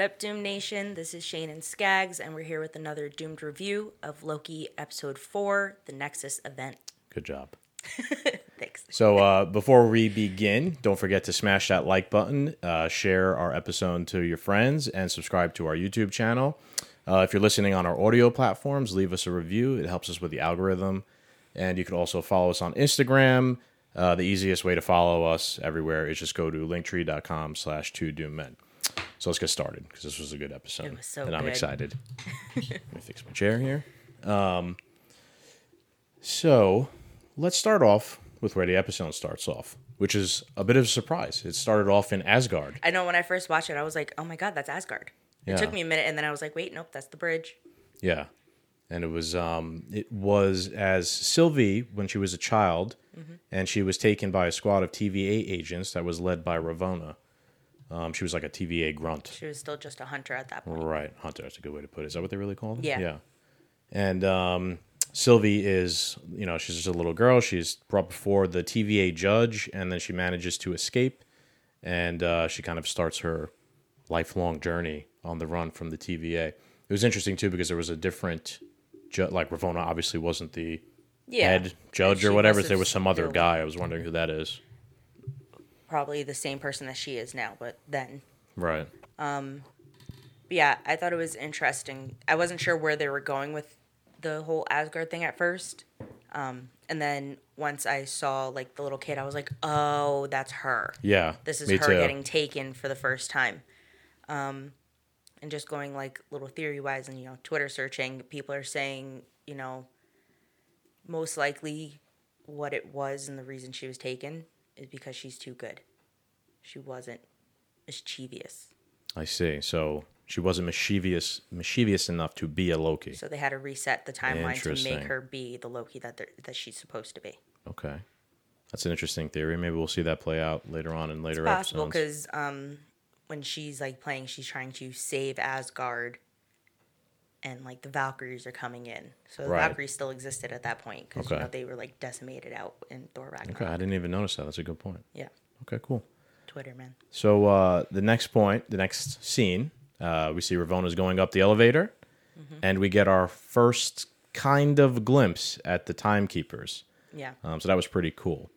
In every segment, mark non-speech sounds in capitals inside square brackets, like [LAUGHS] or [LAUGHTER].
Doom Nation? This is Shayne and Scagz, and we're here with another doomed review of Loki Episode 4, The Nexus Event. Good job. [LAUGHS] Thanks. So uh, before we begin, don't forget to smash that like button, uh, share our episode to your friends, and subscribe to our YouTube channel. Uh, if you're listening on our audio platforms, leave us a review. It helps us with the algorithm. And you can also follow us on Instagram. Uh, the easiest way to follow us everywhere is just go to linktree.com slash two doom men. So let's get started because this was a good episode. It was so and I'm good. excited. [LAUGHS] Let me fix my chair here. Um, so let's start off with where the episode starts off, which is a bit of a surprise. It started off in Asgard. I know when I first watched it, I was like, oh my god, that's Asgard. It Yeah. took me a minute, and then I was like, wait, nope, that's the bridge. Yeah. And it was um it was as Sylvie when she was a child and she was taken by a squad of TVA agents that was led by Ravonna. Um, she was like a TVA grunt. She was still just a hunter at that point. Right, Hunter. That's a good way to put it. Is that what they really call them? Yeah. Yeah. And um, Sylvie is, you know, she's just a little girl. She's brought before the TVA judge, and then she manages to escape, and uh, she kind of starts her lifelong journey on the run from the TVA. It was interesting too because there was a different, ju- like Ravonna obviously wasn't the Yeah. head judge or whatever. There was some other guy. I was wondering who that is. Probably the same person that she is now, but then. Right. Um, But yeah, I thought it was interesting. I wasn't sure where they were going with the whole Asgard thing at first. Um, and then once I saw like the little kid, I was like, oh, that's her. Yeah. This is her too. getting taken for the first time. Um, and just going like little theory wise and you know Twitter searching, people are saying you know most likely what it was and the reason she was taken is because she's too good. She wasn't mischievous, I see. So she wasn't mischievous, mischievous enough to be a Loki. so they had to reset the timeline to make her be the Loki that that she's supposed to be. Okay. That's an interesting theory. Maybe we'll see that play out later on in later possible episodes. because um, when she's like playing, she's trying to save Asgard, and like the Valkyries are coming in. So the Right. Valkyries still existed at that point because Okay. you know they were like decimated out in Thor Ragnarok. Okay, I didn't even notice that. That's a good point. Yeah, Okay, cool. Twitter man. So uh, the next point, the next scene, uh, we see Ravonna's going up the elevator, Mm-hmm. and we get our first kind of glimpse at the timekeepers. Yeah, Um, so that was pretty cool.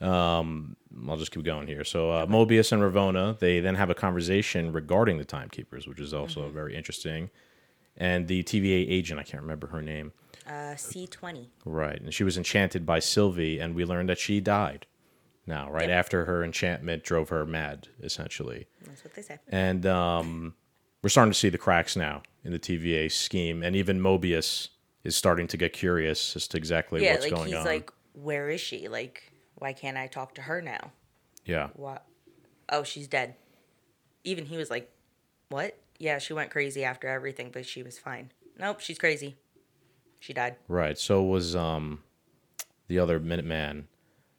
Um, I'll just keep going here. So uh, Mobius and Ravonna, they then have a conversation regarding the timekeepers, which is also Mm-hmm. very interesting. And the TVA agent, I can't remember her name. uh, C twenty. Right. And she was enchanted by Sylvie, and we learned that she died. Now, right Yep. after her enchantment drove her mad, essentially. That's what they say. And um, we're starting to see the cracks now in the TVA scheme, and even Mobius is starting to get curious as to exactly yeah, what's like going he's on. like, where is she? Like, why can't I talk to her now? yeah. What? Oh, she's dead. Even he was like, what? Yeah, she went crazy after everything, but she was fine. Nope, she's crazy. She died. Right. So was um, the other Minuteman,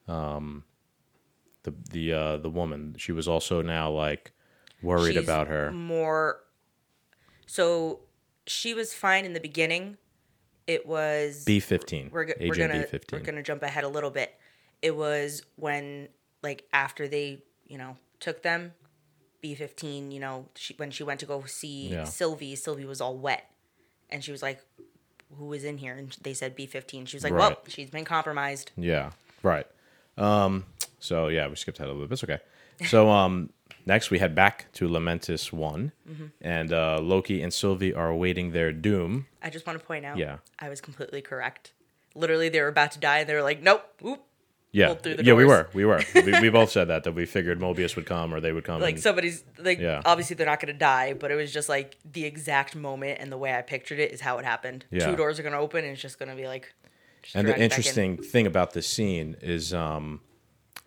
um, the the uh, the woman. She was also now like worried She's about her. More. So she was fine in the beginning. It was B fifteen. we're, we're Agent gonna B fifteen. we're gonna jump ahead a little bit. It was when like after they you know took them, B fifteen. You know she when she went to go see Yeah. Sylvie, Sylvie was all wet, and she was like, "Who was in here?" And they said B fifteen. She was like, Right. "Well, she's been compromised." Yeah. Right. Um. So yeah, we skipped ahead a little bit. It's okay. So [LAUGHS] um. Next, we head back to Lamentis One, Mm-hmm. and uh, Loki and Sylvie are awaiting their doom. I just want to point out, Yeah. I was completely correct. Literally, they were about to die, and they were like, "Nope, oop." Yeah, Pulled through the yeah, we were, we were. we, we both [LAUGHS] said that that we figured Mobius would come or they would come. like and- somebody's like Yeah. obviously they're not going to die but it was just like the exact moment and the way i pictured it is how it happened Yeah. two doors are going to open and it's just going to be like And the back in. interesting thing about this scene is um,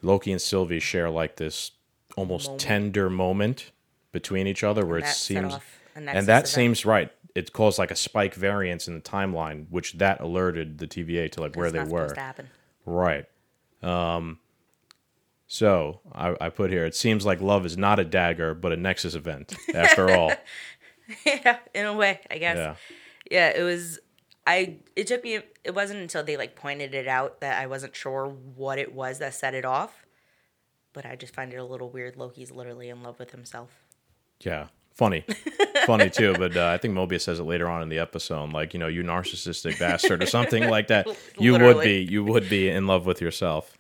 Loki and Sylvie share like this almost Moment. tender moment between each other where it that set seems and that event. seems right. It caused like a spike variance in the timeline, which that alerted the TVA to like where they were. Right. Um, so I, I put here, it seems like love is not a dagger, but a Nexus event after [LAUGHS] all. yeah in a way i guess Yeah. yeah it was i it took me it wasn't until they like pointed it out that i wasn't sure what it was that set it off but i just find it a little weird loki's literally in love with himself Yeah. Funny, funny too. But uh, I think Mobius says it later on in the episode, like you know, you narcissistic bastard or something [LAUGHS] like that. You would be, you would be in love with yourself.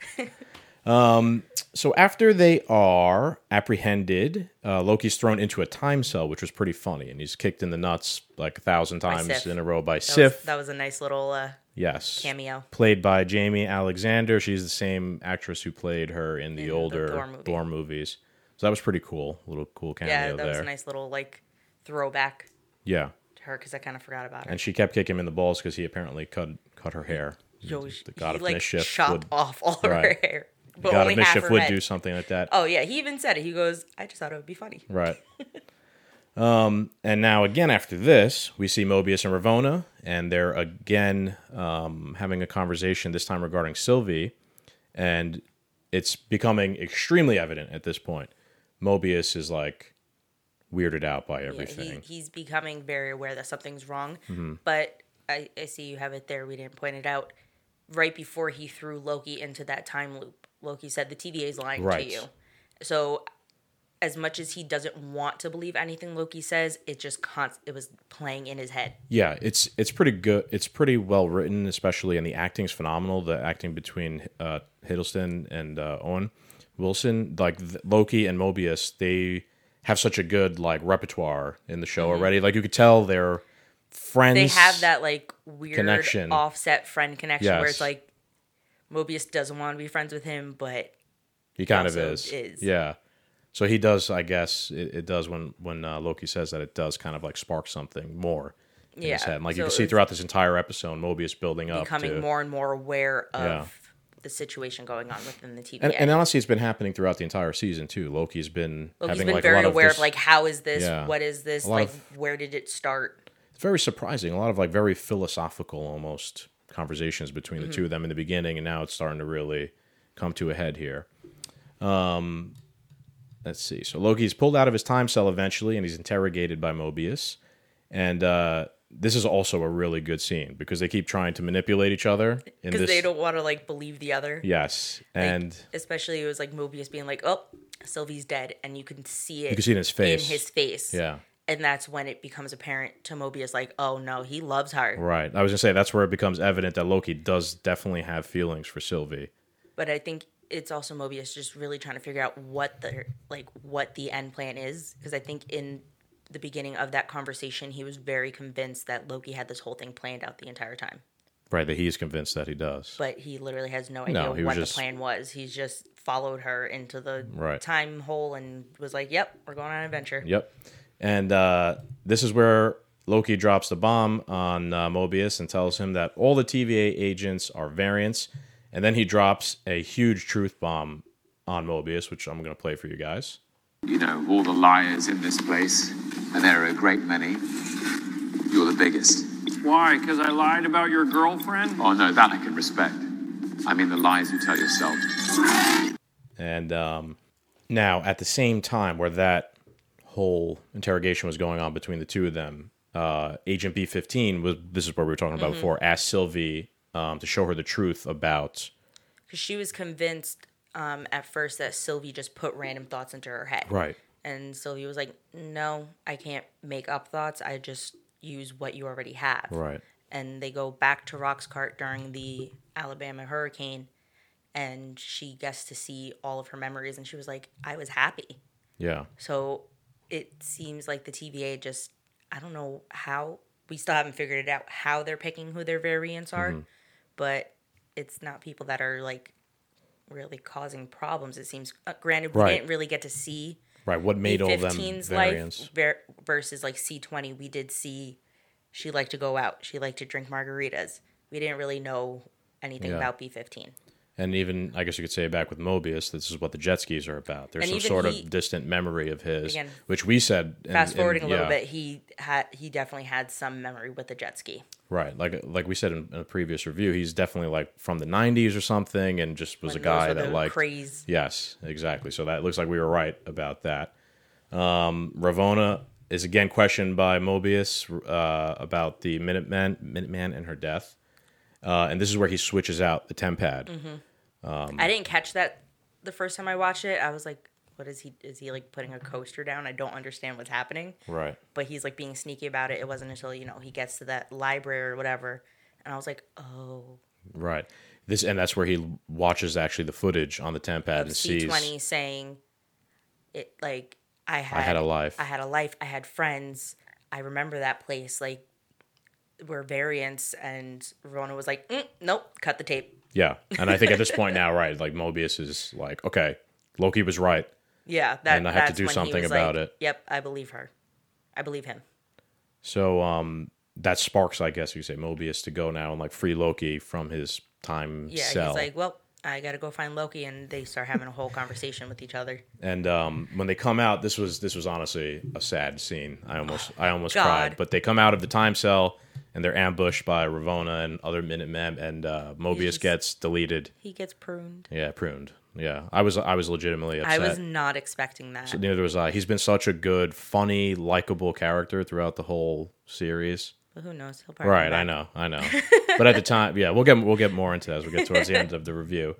Um, so after they are apprehended, uh, Loki's thrown into a time cell, which was pretty funny, and he's kicked in the nuts like a thousand times in a row by That Sif. was, that was a nice little uh, yes, cameo. played by Jaimie Alexander. She's the same actress who played her in the In the older Thor movie. Thor movies. So that was pretty cool. A little cool cameo Yeah, that there. was a nice little like throwback Yeah. to her because I kind of forgot about her. And she kept kicking him in the balls because he apparently cut cut her hair. Yo, the god he, of like mischief chopped would, off all of Right. her hair, the but god only of half mischief her would head. do something like that. Oh yeah, he even said it. He goes, "I just thought it would be funny." Right. [LAUGHS] um, and now again after this, we see Mobius and Ravonna, and they're again um, having a conversation. This time regarding Sylvie, and it's becoming extremely evident at this point. Mobius is like weirded out by Yeah, everything. he, he's becoming very aware that something's wrong. Mm-hmm. But I, I see you have it there. We didn't point it out. Right before he threw Loki into that time loop, Loki said the TVA is lying Right. to you. So, as much as he doesn't want to believe anything Loki says, it just const- it was playing in his head. Yeah, it's it's pretty good. It's pretty well written, especially and the acting's phenomenal. The acting between uh, Hiddleston and uh, Owen Wilson, like th- Loki and Mobius, they have such a good like repertoire in the show already. Like you could tell they're friends. Mm-hmm. They have that like weird Connection. offset friend connection where it's like Mobius doesn't want to be friends with him, but He kind of is. is. Yeah. So he does. I guess it, it does when when uh, Loki says that it does kind of like spark something more in his Yeah, head. And like you can see throughout this entire episode, Mobius building up becoming to, more and more aware of Yeah. The situation going on within the TVA. And, and honestly, it's been happening throughout the entire season too. Loki's been Loki's having been like very a lot aware of, of, like how is this? Yeah. What is this? Like of- where did it start? It's very surprising. A lot of like very philosophical almost conversations between Mm-hmm. the two of them in the beginning, and now it's starting to really come to a head here. Um, let's see. So Loki's pulled out of his time cell eventually, and he's interrogated by Mobius. And uh, this is also a really good scene because they keep trying to manipulate each other in Because this. they don't want to like believe the other. yes, Like, and especially it was like Mobius being like, "Oh, Sylvie's dead," and you can see it. you can see it in his face. in his face. yeah. and that's when it becomes apparent to Mobius, like, "Oh no, he loves her." Right. I was gonna say that's where it becomes evident that Loki does definitely have feelings for Sylvie. But I think it's also Mobius just really trying to figure out what the like what the end plan is because I think in the beginning of that conversation he was very convinced that Loki had this whole thing planned out the entire time. Right, that he's convinced that he does. But he literally has no idea No, what just- the plan was. He's just followed her into the Right. time hole and was like, "Yep, we're going on an adventure." Yep. And uh, this is where Loki drops the bomb on uh, Mobius and tells him that all the TVA agents are variants. And then he drops a huge truth bomb on Mobius, which I'm going to play for you guys. you know, all the liars in this place, and there are a great many. You're the biggest. Why? Because I lied about your girlfriend? Oh, no, that I can respect. I mean, the lies you tell yourself. And um, now, at the same time, where that whole interrogation was going on between the two of them, uh, Agent B15 was this is what we were talking about before. Asked Sylvie um, to show her the truth about Because she was convinced um, at first that Sylvie just put random thoughts into her head. right, And Sylvie was like, "No, I can't make up thoughts. I just use what you already have." right, And they go back to Roxxcart during the Alabama hurricane, and she gets to see all of her memories, and she was like, "I was happy." yeah, So it seems like the TVA just, I don't know how, we still haven't figured it out how they're picking who their variants are, Mm-hmm. but it's not people that are like really causing problems. It seems, uh, granted, we Right. didn't really get to see right. What made all them 15's variants? life ver- versus like C20. We did see she liked to go out, she liked to drink margaritas. We didn't really know anything Yeah. about B15. And even, I guess you could say back with Mobius, this is what the jet skis are about. There's And some sort he- of distant memory of his, Again, which we said. in- Fast in- forwarding a little bit, he had he definitely had some memory with the jet ski. right? Like like we said in, in a previous review, he's definitely like from the '90s or something, and just was When a guy that like craze. Yes, exactly. So that looks like we were right about that. Um, Ravonna is again questioned by Mobius uh, about the Minuteman, Minuteman and her death, uh, and this is where he switches out the tempad. Mm-hmm. Um, I didn't catch that the first time I watched it. I was like, what is he? Is he like putting a coaster down? I don't understand what's happening. Right. But he's like being sneaky about it. It wasn't until you know he gets to that library or whatever, and I was like, oh, Right. This and that's where he watches actually the footage on the tempad of and C sees. twenty saying, it like I had had a life. I had a life. I had friends. I remember that place. Like were variants, and Rona was like, mm, nope, cut the tape. Yeah, and I think at this point now, [LAUGHS] right, like Mobius is like, okay, Loki was right. Yeah, that, And I have to do something about like, it. Yep, I believe her. I believe him. So um, that sparks, I guess you say, Mobius to go now and like free Loki from his time Yeah, cell. he's like, well, I got to go find Loki, and they start having a whole conversation with each other. and um, when they come out, this was this was honestly a sad scene. I almost I almost God. cried. But they come out of the time cell and they're ambushed by Ravonna and other Minutemen, and uh, Mobius gets deleted. He gets pruned. Yeah, pruned. Yeah, I was I was legitimately upset. I was not expecting that. Neither was I. He's been such a good, funny, likable character throughout the whole series. But who knows? He'll probably Right, I know, I know. [LAUGHS] but at the time, yeah, we'll get we'll get more into that as we get towards the end of the review.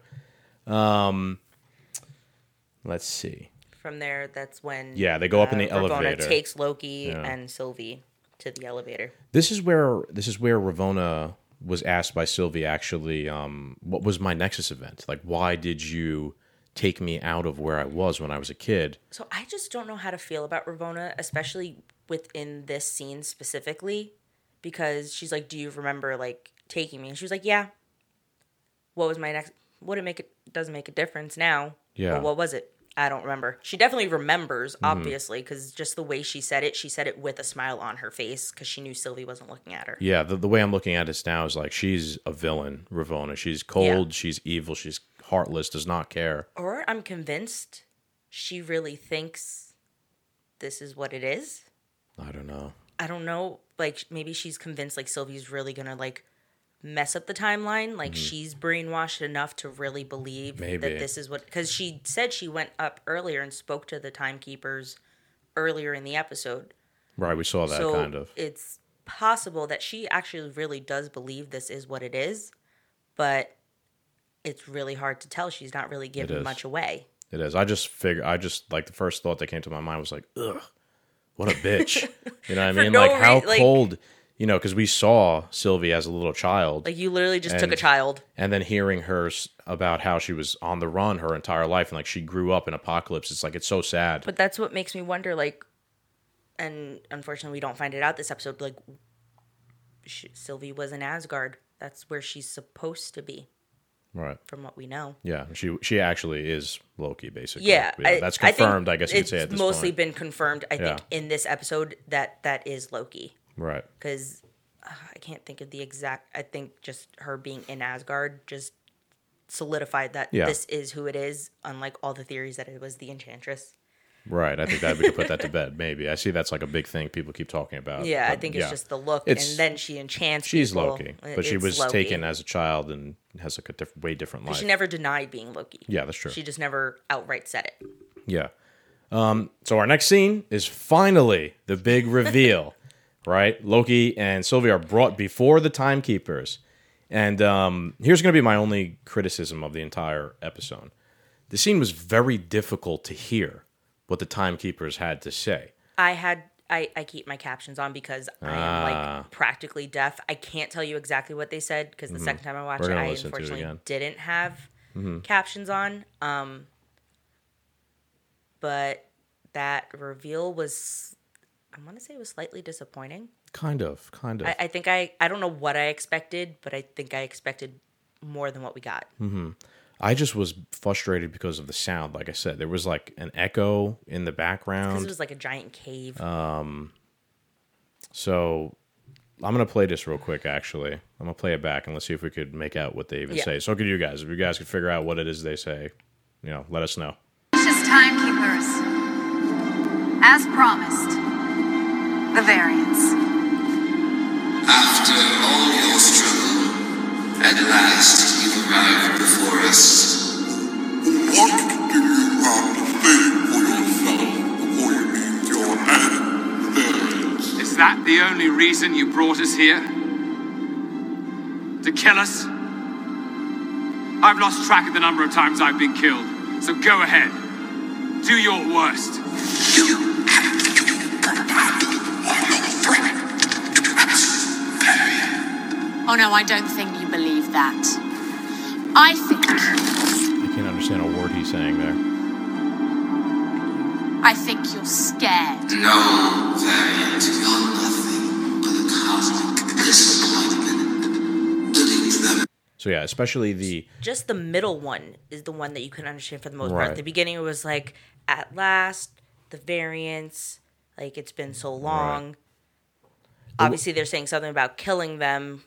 Um, let's see. From there, that's when Yeah, they go up in the Ravonna elevator. takes Loki Yeah. and Sylvie to the elevator. This is where this is where Ravonna was asked by Sylvie actually, um, what was my Nexus event? Like, why did you take me out of where I was when I was a kid? So I just don't know how to feel about Ravonna, especially within this scene specifically, because she's like, "Do you remember like taking me?" And she was like, "Yeah." What was my next? Would it make it? Doesn't make a difference now. Yeah. But what was it? I don't remember. She definitely remembers, Mm-hmm. obviously, because just the way she said it, she said it with a smile on her face because she knew Sylvie wasn't looking at her. Yeah, the, the way I'm looking at this now is like she's a villain, Ravonna. She's cold, she's evil, she's heartless, does not care. Or I'm convinced she really thinks this is what it is. I don't know. I don't know. Like maybe she's convinced like Sylvie's really gonna like mess up the timeline. Like she's brainwashed enough to really believe Mm-hmm. Maybe. that this is what because she said she went up earlier and spoke to the timekeepers earlier in the episode. Right, we saw that so kind of. it's possible that she actually really does believe this is what it is, but it's really hard to tell. She's not really giving much away. It is. I just figure. I just like the first thought that came to my mind was like, ugh, what a bitch. [LAUGHS] you know what I mean? no like how rea- like- cold. You know, because we saw Sylvie as a little child, Like you literally just took a child. and then hearing her about how she was on the run her entire life, and like she grew up in apocalypse. It's like it's so sad. But that's what makes me wonder, like, and unfortunately, we don't find it out this episode. Like, sh Sylvie was in Asgard. That's where she's supposed to be, right. from what we know. Yeah. She she actually is Loki, basically. Yeah, I- that's confirmed. I, guess you could it's say at this mostly point. been confirmed. I think in this episode that that is Loki right. because uh, I can't think of the exact. I think just her being in Asgard just solidified that Yeah. this is who it is. Unlike all the theories that it was the Enchantress. Right. I think that we could put that to bed. Maybe. I see that's like a big thing people keep talking about. Yeah, I think it's yeah. just the look, It's- and then she enchants. she's people. Loki, but she was Loki. taken as a child and has like a diff- way different life. She never denied being Loki. yeah, that's true. She just never outright said it. Yeah. Um, so our next scene is finally the big reveal, [LAUGHS] right? Loki and Sylvie are brought before the timekeepers. And um, here's going to be my only criticism of the entire episode. The scene was very difficult to hear what the timekeepers had to say. I had I, I keep my captions on because I am Ah. like practically deaf. I can't tell you exactly what they said because the second time I watched Mm-hmm. We're it, gonna I listen to it unfortunately again. Mm-hmm. didn't have captions on. Um, but that reveal was I want to say it was slightly disappointing. Kind of, kind of. I, I think I I don't know what I expected, but I think I expected more than what we got. I just was frustrated because of the sound. Like I said, there was like an echo in the background. it was like a giant cave. Uh, So I'm gonna play this real quick. Actually, I'm gonna play it back and let's see if we could make out what they even Yeah. say. So could you guys. If you guys could figure out what it is they say, you know, let us know. Precious timekeepers. As promised, the variants. After all your struggle, at last you arrived before us. What do you have to say for yourself before you meet your adversaries? Is that the only reason you brought us here? To kill us? I've lost track of the number of times I've been killed, so go ahead. Do your worst. You have to do but I do are no threat to us, Varian. Oh no, I don't think you believe that. I think. I can't understand a word he's saying there. I think you're scared. No, Variant, you're nothing but a cosmic disappointment. Delete them. So yeah, especially the just the middle one is the one that you can understand for the most Right. part. The beginning it was like at last the variants, like it's been so long. Obviously they're saying something about killing them,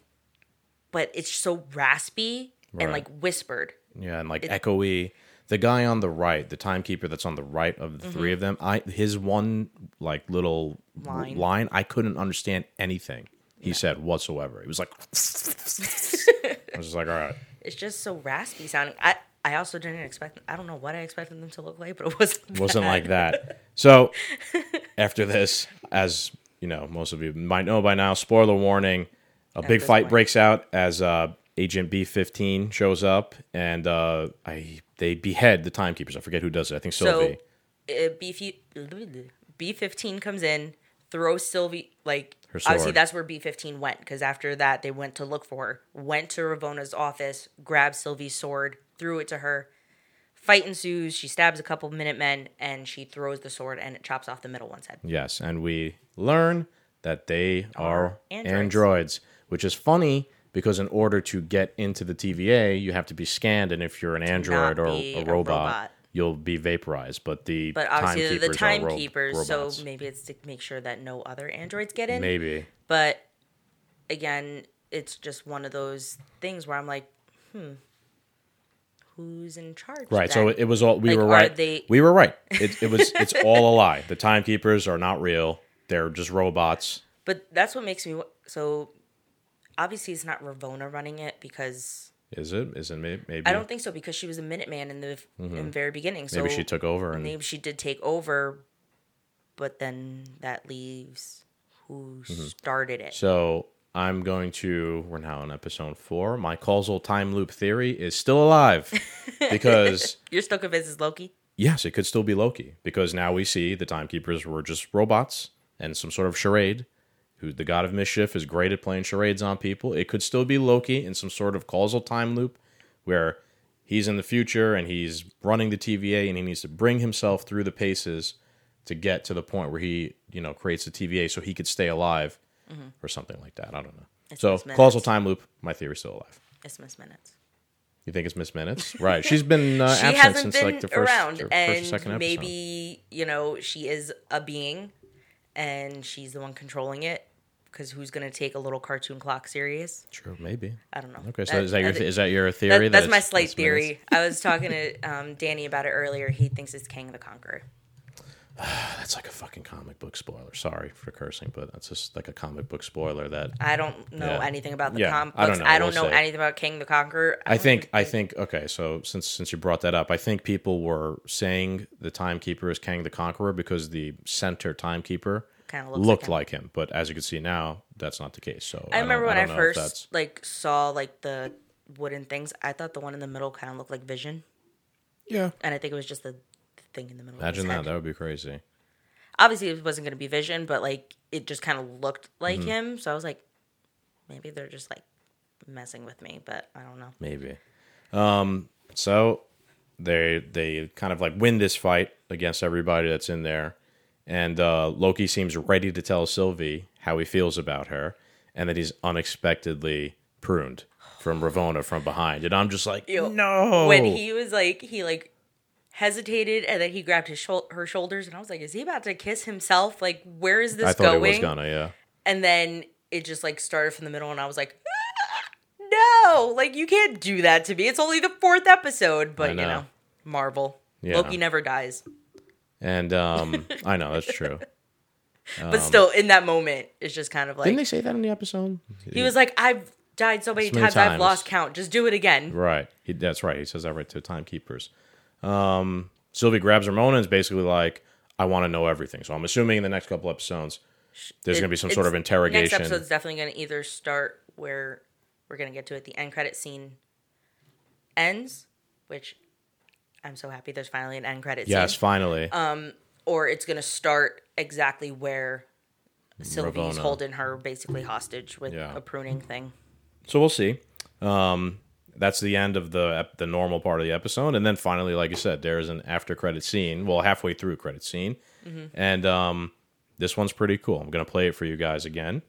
but it's so raspy and like whispered. yeah, and like echoey. The guy on the right, the timekeeper that's on the right of the three of them, I his one like little Line. line, I couldn't understand anything he said whatsoever. It was like [LAUGHS] I was just like, all right. It's just so raspy sounding. I I also didn't expect. I don't know what I expected them to look like, but it wasn't. [LAUGHS] wasn't that. like that. So [LAUGHS] after this, as you know, most of you might know by now, spoiler warning: a big fight point. breaks out as uh, Agent B fifteen shows up, and uh, I they behead the timekeepers. I forget who does it. I think Sylvie. So uh, B fifteen comes in, throws Sylvie like obviously that's where B fifteen went because after that they went to look for her. Went to Ravonna's office, grabbed Sylvie's sword, threw it to her. Fight ensues. She stabs a couple Minutemen and she throws the sword and it chops off the middle one's head. Yes, and we learn that they are androids. androids. which is funny because in order to get into the TVA, you have to be scanned, and if you're an android or a a robot, robot. you'll be vaporized. But the But obviously they're the timekeepers ro- so maybe it's to make sure that no other androids get in. maybe But again, it's just one of those things where I'm like, hmm, who's in charge? Right. So it was all we Like, were right. they- We were right. It, it was. It's all a lie. The timekeepers are not real. They're just robots. But that's what makes me so. Obviously, it's not Ravonna running it because Is it? Is it? may- Maybe. I don't think so because she was a Minuteman in the in the very beginning. So Mm-hmm. Maybe she took over and maybe she did take over, but then that leaves who Mm-hmm. started it. So I'm going to. We're now on episode four. My causal time loop theory is still alive [LAUGHS] because You're still convinced it's Loki. yes, it could still be Loki because now we see the timekeepers were just robots and some sort of charade. Who the god of mischief is great at playing charades on people. It could still be Loki in some sort of causal time loop where he's in the future and he's running the TVA and he needs to bring himself through the paces to get to the point where he, you know, creates the TVA so he could stay alive or something like that. I don't know. It's so causal time loop, my theory's still alive. It's Miss Minutes. You think it's Miss Minutes? Right. She's been uh, [LAUGHS] she absent since been like the first, around, or first or and second episode. maybe you know she is a being, and she's the one controlling it. Because who's gonna take a little cartoon clock serious? True, maybe. I don't know. Okay, so is that your is that your that- theory? that's my slight Minutes? theory. I was [LAUGHS] talking to um, Danny about it earlier. He thinks it's Kang the Conqueror. [SIGHS] That's like a fucking comic book spoiler. Sorry for cursing, but that's just like a comic book spoiler that I don't know Yeah. anything about the Yeah, comic I don't know. I don't We'll know anything about King the Conqueror. I don't think even I think okay. So since since you brought that up, I think people were saying the timekeeper is Kang the Conqueror because the center timekeeper Kinda looks looked like him. like him. But as you can see now, that's not the case. So I remember don't- when I, don't know if that's- first like saw like the wooden things. I thought the one in the middle kind of looked like Vision, yeah. and I think it was just the thing in the middle. Imagine of that. That would be crazy. Obviously, it wasn't going to be Vision, but like it just kind of looked like Mm-hmm. him. So I was like, maybe they're just like messing with me, but I don't know. Maybe. Um, so they they kind of like win this fight against everybody that's in there, and uh, Loki seems ready to tell Sylvie how he feels about her, and that he's unexpectedly pruned from Ravonna from behind, and I'm just like, Yo, no. When he was like, he like hesitated and then he grabbed his shou- her shoulders, and I was like, is he about to kiss himself? Like, where is this I thought going? it was gonna, yeah. and then it just like started from the middle and i was like "Ah, no like you can't do that to me it's only the fourth episode but you know. know marvel Yeah. loki never dies And um, [LAUGHS] I know that's true. but still in that moment it's just kind of like Didn't they say that in the episode? he was like i've died so many, So many times, i've lost count just do it again Right. He, that's right. He says that right to timekeepers. Um, Sylvie grabs Ramona and is basically like, I want to know everything. So I'm assuming in the next couple episodes, there's It- going to be some sort of interrogation. next episode's definitely going to either start where we're going to get to it the end credit scene ends which I'm so happy there's finally an end credit Yes, scene. finally. Or it's gonna start exactly where Sylvie's Ravonna. holding her basically hostage with Yeah. a pruning thing. So we'll see. Um, that's the end of the ep- the normal part of the episode, and then finally, like you said, there is an after credit scene. Well, halfway through credit scene, and um, this one's pretty cool. I'm gonna play it for you guys again.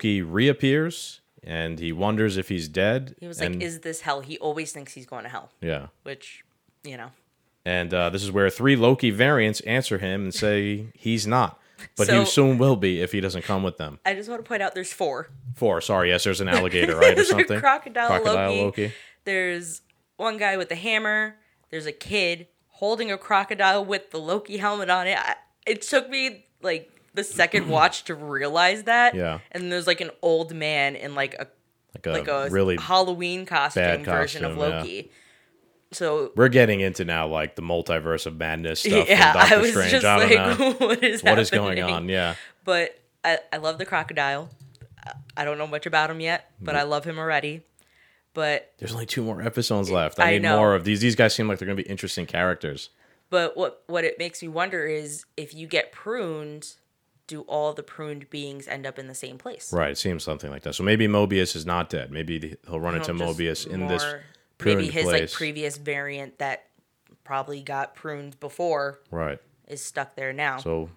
Loki reappears, and he wonders if he's dead. He was and, like, "Is this hell?" He always thinks he's going to hell, yeah. which, you know, And uh, this is where three Loki variants answer him and say [LAUGHS] he's not, but So- he soon will be if he doesn't come with them. I just want to point out there's four. Four, sorry, yes, there's an [LAUGHS] alligator, right, or There's a something. crocodile Loki. Loki. There's one guy with a hammer. There's a kid holding a crocodile with the Loki helmet on it. I, it took me like the second watch to realize that. Yeah. And there's like an old man in like a Like a, like a really Halloween costume bad version of costume, yeah. Loki. So We're getting into now like the multiverse of madness stuff. yeah, I was Strange. just I like, [LAUGHS] what is what is going on? Yeah. But I, I love the crocodile. I- I don't know much about him yet, but I love him already. But There's only two more episodes left. I, I need know. more of these. These guys seem like they're going to be interesting characters. but what what it makes me wonder is if you get pruned, do all the pruned beings end up in the same place? Right. It seems something like that. So maybe Mobius is not dead. Maybe the- he'll run into Mobius in this pruned maybe his place. like previous variant that probably got pruned before right. is stuck there now. So,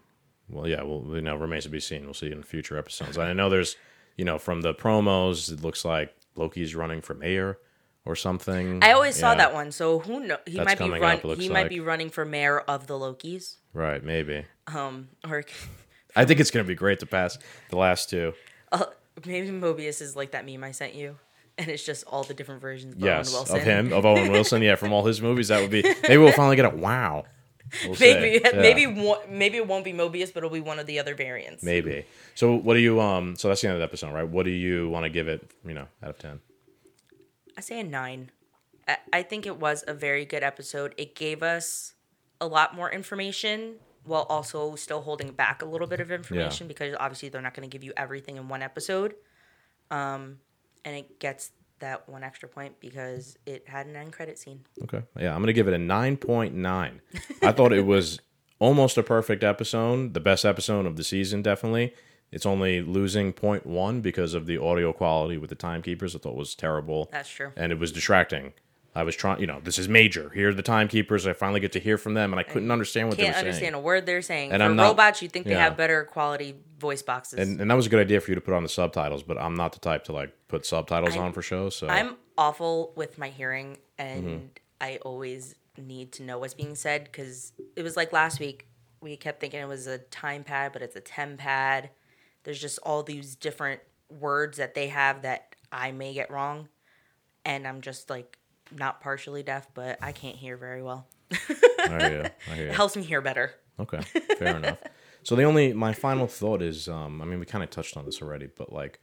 well, yeah. Well, you know, remains to be seen. We'll see in future episodes. I know there's, you know, from the promos, it looks like Loki's running for mayor or something. I always saw that one, so who knows? He That's might be coming run. up, it looks he might be running for mayor of the Lokis. Right. Maybe. Um, or I think it's going to be great to pass the last two. maybe Mobius is like that meme I sent you, and it's just all the different versions. Of yes, Owen Wilson. of him, of Owen Wilson. Yeah, from all his movies, that would be. [LAUGHS] Maybe we'll finally get a wow. We'll Maybe. Yeah, maybe one, maybe it won't be Mobius, but it'll be one of the other variants. maybe. So, what do you um? So that's the end of the episode, right? What do you want to give it? You know, out of ten. I say a nine. I, I think it was a very good episode. It gave us a lot more information while also still holding back a little bit of information because obviously they're not going to give you everything in one episode. Um, and it gets that one extra point because it had an end credit scene. Okay. Yeah, I'm gonna give it a nine point nine. I thought it was [LAUGHS] almost a perfect episode, the best episode of the season, definitely. It's only losing 0.1 because of the audio quality with the timekeepers. I thought was terrible. That's true. and it was distracting. I was trying, you know, this is major. Here are the timekeepers. I finally get to hear from them, and I couldn't understand what they were saying. Can't understand a word they're saying. And For I'm not- robots, you think they yeah. have better quality voice boxes. And, and that was a good idea for you to put on the subtitles, but I'm not the type to like put subtitles on for shows. So I'm awful with my hearing, and Mm-hmm. I always need to know what's being said because it was like last week. We kept thinking it was a time pad, but it's a tem pad. There's just all these different words that they have that I may get wrong, and I'm just like not partially deaf, but I can't hear very well. I hear you. I hear [LAUGHS] It helps me hear better. Okay, fair enough. [LAUGHS] So the only my final thought is, um, I mean, we kind of touched on this already, but like,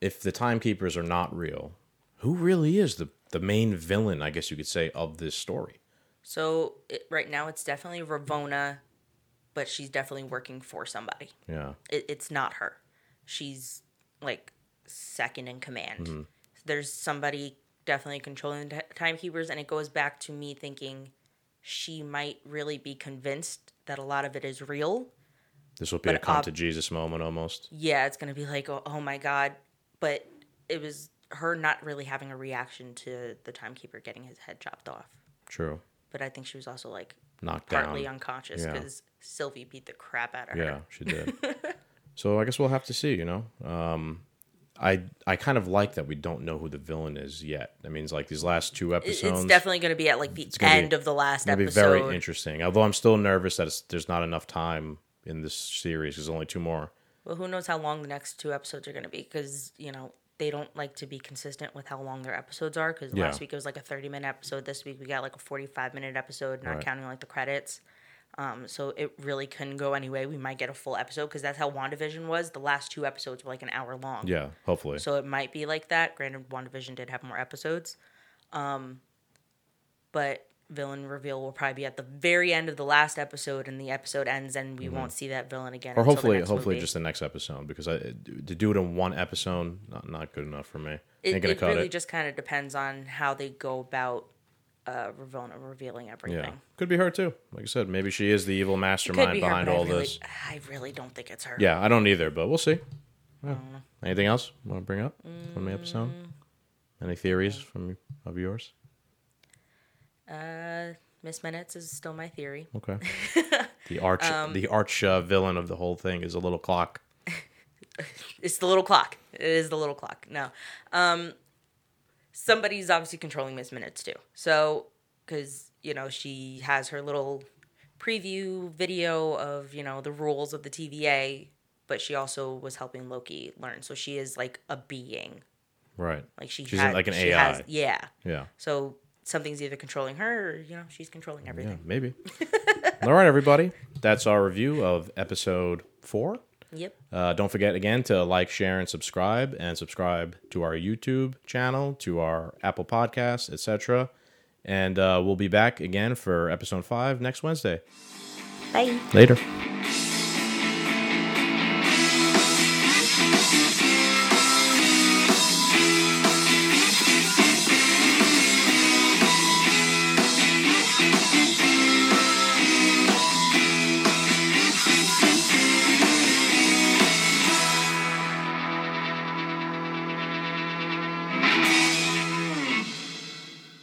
if the timekeepers are not real, who really is the the main villain? I guess you could say of this story. So it, right now, it's definitely Ravonna, but she's definitely working for somebody. Yeah, it, it's not her. She's like second in command. There's somebody definitely controlling the t- timekeepers, and it goes back to me thinking she might really be convinced that a lot of it is real. this will be a But, come uh, to Jesus moment almost. Yeah, it's gonna be like, oh, oh my god, but it was her not really having a reaction to the timekeeper getting his head chopped off. True, But I think she was also like knocked partly down. unconscious Yeah. because Sylvie beat the crap out of her. Yeah, she did. [LAUGHS] so I guess we'll have to see. You know, um, I I kind of like that we don't know who the villain is yet. I mean, it's like these last two episodes. It's definitely going to be at like the gonna be- end of the last episode. It'll be very interesting. Although I'm still nervous that it's, there's not enough time in this series. There's only two more. Well, who knows how long the next two episodes are going to be? Because you know they don't like to be consistent with how long their episodes are because Yeah. last week it was like a 30 minute episode. This week we got like a 45 minute episode, not Right. counting like the credits. Um, so it really couldn't go anyway. We might get a full episode because that's how WandaVision was. The last two episodes were like an hour long. Yeah, hopefully. So it might be like that. Granted, WandaVision did have more episodes. Um, but villain reveal will probably be at the very end of the last episode, and the episode ends, and we won't see that villain again. Mm-hmm. or hopefully, hopefully movie. just the next episode because I to do it in one episode not not good enough for me. it, it really it. just kind of depends on how they go about uh, revealing, revealing everything. yeah, could be her too. Like I said, maybe she is the evil mastermind be her, behind I all really, this. I really don't think it's her. Yeah, I don't either, but we'll see. Yeah. Anything else you want to bring up from the episode? Mm. Any theories from of yours? Uh, Miss Minutes is still my theory. Okay. [LAUGHS] The arch, Um, the arch uh, villain of the whole thing is a little clock. [LAUGHS] It's the little clock. It is the little clock. No. Um somebody's obviously controlling Miss Minutes too. So cuz you know, she has her little preview video of, you know, the rules of the TVA, but she also was helping Loki learn. So she is like a being. Right. Like she She's has, like an she AI. has- yeah. Yeah. So something's either controlling her or, you know, she's controlling Yeah, everything. maybe. [LAUGHS] All right, everybody. That's our review of episode four. Yep. Uh, don't forget again to like, share, and subscribe, and subscribe to our YouTube channel, to our Apple Podcasts, etc. And uh, we'll be back again for episode five next Wednesday. Bye. Later.